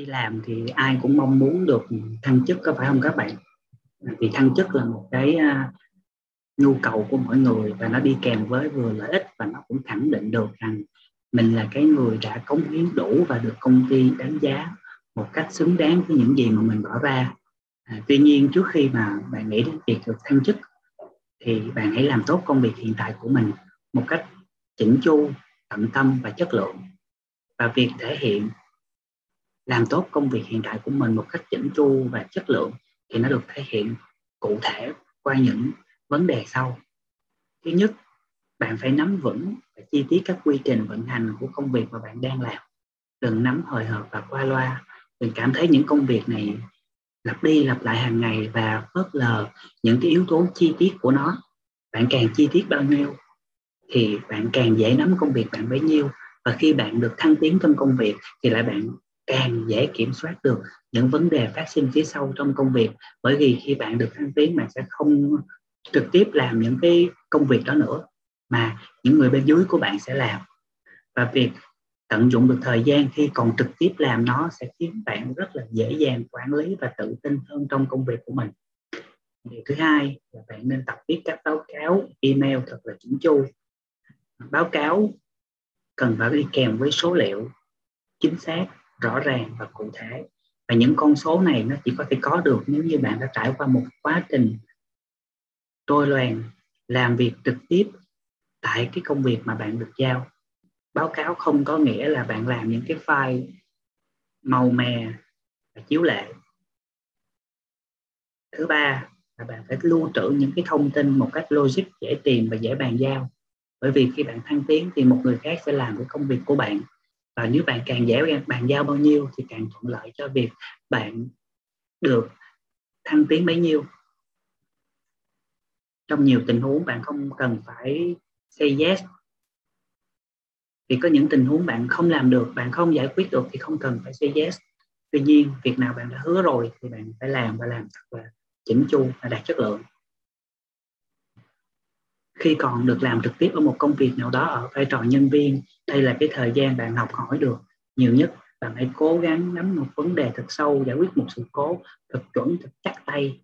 đi làm thì ai cũng mong muốn được thăng chức có phải không các bạn? Vì thăng chức là một cái à, nhu cầu của mỗi người và nó đi kèm với vừa lợi ích và nó cũng khẳng định được rằng mình là cái người đã cống hiến đủ và được công ty đánh giá một cách xứng đáng với những gì mà mình bỏ ra. À, tuy nhiên trước khi mà bạn nghĩ đến việc được thăng chức thì bạn hãy làm tốt công việc hiện tại của mình một cách chỉnh chu tận tâm và chất lượng. Và việc thể hiện làm tốt công việc hiện tại của mình một cách chỉnh chu và chất lượng thì nó được thể hiện cụ thể qua những vấn đề sau. Thứ nhất, bạn phải nắm vững và chi tiết các quy trình vận hành của công việc mà bạn đang làm. Đừng nắm hồi hộp và qua loa. Đừng cảm thấy những công việc này lặp đi lặp lại hàng ngày và phớt lờ những cái yếu tố chi tiết của nó. Bạn càng chi tiết bao nhiêu thì bạn càng dễ nắm công việc bạn bấy nhiêu. Và khi bạn được thăng tiến trong công việc thì lại bạn càng dễ kiểm soát được những vấn đề phát sinh phía sau trong công việc. Bởi vì khi bạn được thăng tiến, bạn sẽ không trực tiếp làm những cái công việc đó nữa, mà những người bên dưới của bạn sẽ làm. Và việc tận dụng được thời gian khi còn trực tiếp làm nó sẽ khiến bạn rất là dễ dàng quản lý và tự tin hơn trong công việc của mình. Điều thứ hai là bạn nên tập viết các báo cáo, email thật là chỉnh chu. Báo cáo cần phải đi kèm với số liệu chính xác rõ ràng và cụ thể. Và những con số này nó chỉ có thể có được nếu như bạn đã trải qua một quá trình tôi loàn làm việc trực tiếp tại cái công việc mà bạn được giao. Báo cáo không có nghĩa là bạn làm những cái file màu mè và chiếu lệ. Thứ ba là bạn phải lưu trữ những cái thông tin một cách logic, dễ tìm và dễ bàn giao. Bởi vì khi bạn thăng tiến thì một người khác sẽ làm cái công việc của bạn và nếu bạn càng dễ bàn giao bao nhiêu thì càng thuận lợi cho việc bạn được thăng tiến bấy nhiêu. Trong nhiều tình huống, bạn không cần phải say yes. Vì có những tình huống bạn không làm được, bạn không giải quyết được thì không cần phải say yes. Tuy nhiên, việc nào bạn đã hứa rồi thì bạn phải làm và làm thật là chỉnh chu và đạt chất lượng khi còn được làm trực tiếp ở một công việc nào đó ở vai trò nhân viên, đây là cái thời gian bạn học hỏi được. Nhiều nhất, bạn hãy cố gắng nắm một vấn đề thật sâu, giải quyết một sự cố thật chuẩn, thật chắc tay.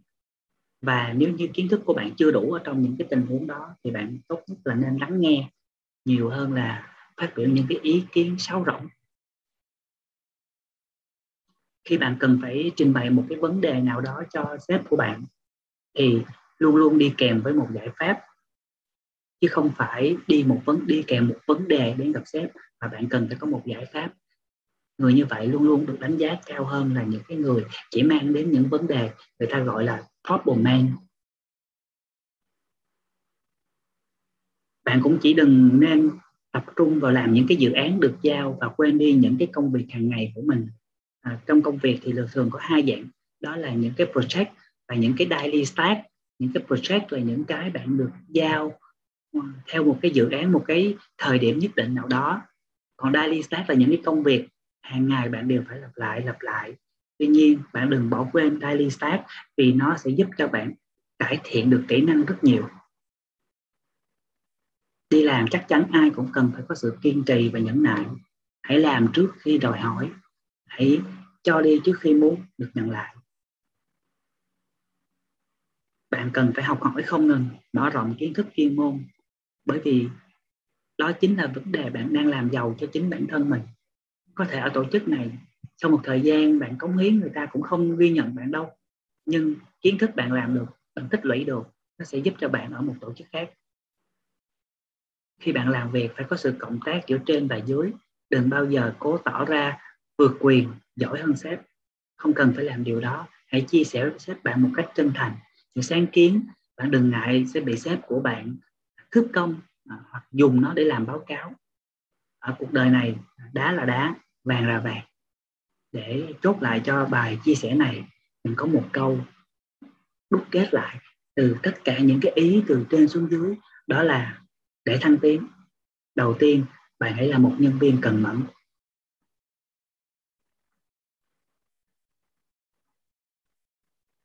Và nếu như kiến thức của bạn chưa đủ ở trong những cái tình huống đó, thì bạn tốt nhất là nên lắng nghe. Nhiều hơn là phát biểu những cái ý kiến sáo rộng khi bạn cần phải trình bày một cái vấn đề nào đó cho sếp của bạn, thì luôn luôn đi kèm với một giải pháp chứ không phải đi một vấn đi kèm một vấn đề đến gặp sếp mà bạn cần phải có một giải pháp. Người như vậy luôn luôn được đánh giá cao hơn là những cái người chỉ mang đến những vấn đề người ta gọi là problem man. Bạn cũng chỉ đừng nên tập trung vào làm những cái dự án được giao và quên đi những cái công việc hàng ngày của mình. À, trong công việc thì thường có hai dạng. Đó là những cái project và những cái daily task những cái project là những cái bạn được giao theo một cái dự án, một cái thời điểm nhất định nào đó. Còn daily task là những cái công việc hàng ngày bạn đều phải lặp lại lặp lại. Tuy nhiên, bạn đừng bỏ quên daily task vì nó sẽ giúp cho bạn cải thiện được kỹ năng rất nhiều. Đi làm chắc chắn ai cũng cần phải có sự kiên trì và nhẫn nại. Hãy làm trước khi đòi hỏi. Hãy cho đi trước khi muốn, được nhận lại. Bạn cần phải học hỏi không ngừng, mở rộng kiến thức chuyên môn bởi vì đó chính là vấn đề bạn đang làm giàu cho chính bản thân mình. Có thể ở tổ chức này, sau một thời gian bạn cống hiến, người ta cũng không ghi nhận bạn đâu. Nhưng kiến thức bạn làm được, bạn tích lũy được, nó sẽ giúp cho bạn ở một tổ chức khác. Khi bạn làm việc, phải có sự cộng tác giữa trên và dưới. Đừng bao giờ cố tỏ ra vượt quyền, giỏi hơn sếp. Không cần phải làm điều đó. Hãy chia sẻ với sếp bạn một cách chân thành. Những sáng kiến, bạn đừng ngại sẽ bị sếp của bạn cướp công à, hoặc dùng nó để làm báo cáo. Ở cuộc đời này đá là đá vàng là vàng. Để chốt lại cho bài chia sẻ này mình có một câu đúc kết lại từ tất cả những cái ý từ trên xuống dưới đó là để thăng tiến. Đầu tiên bạn hãy là một nhân viên cần mẫn.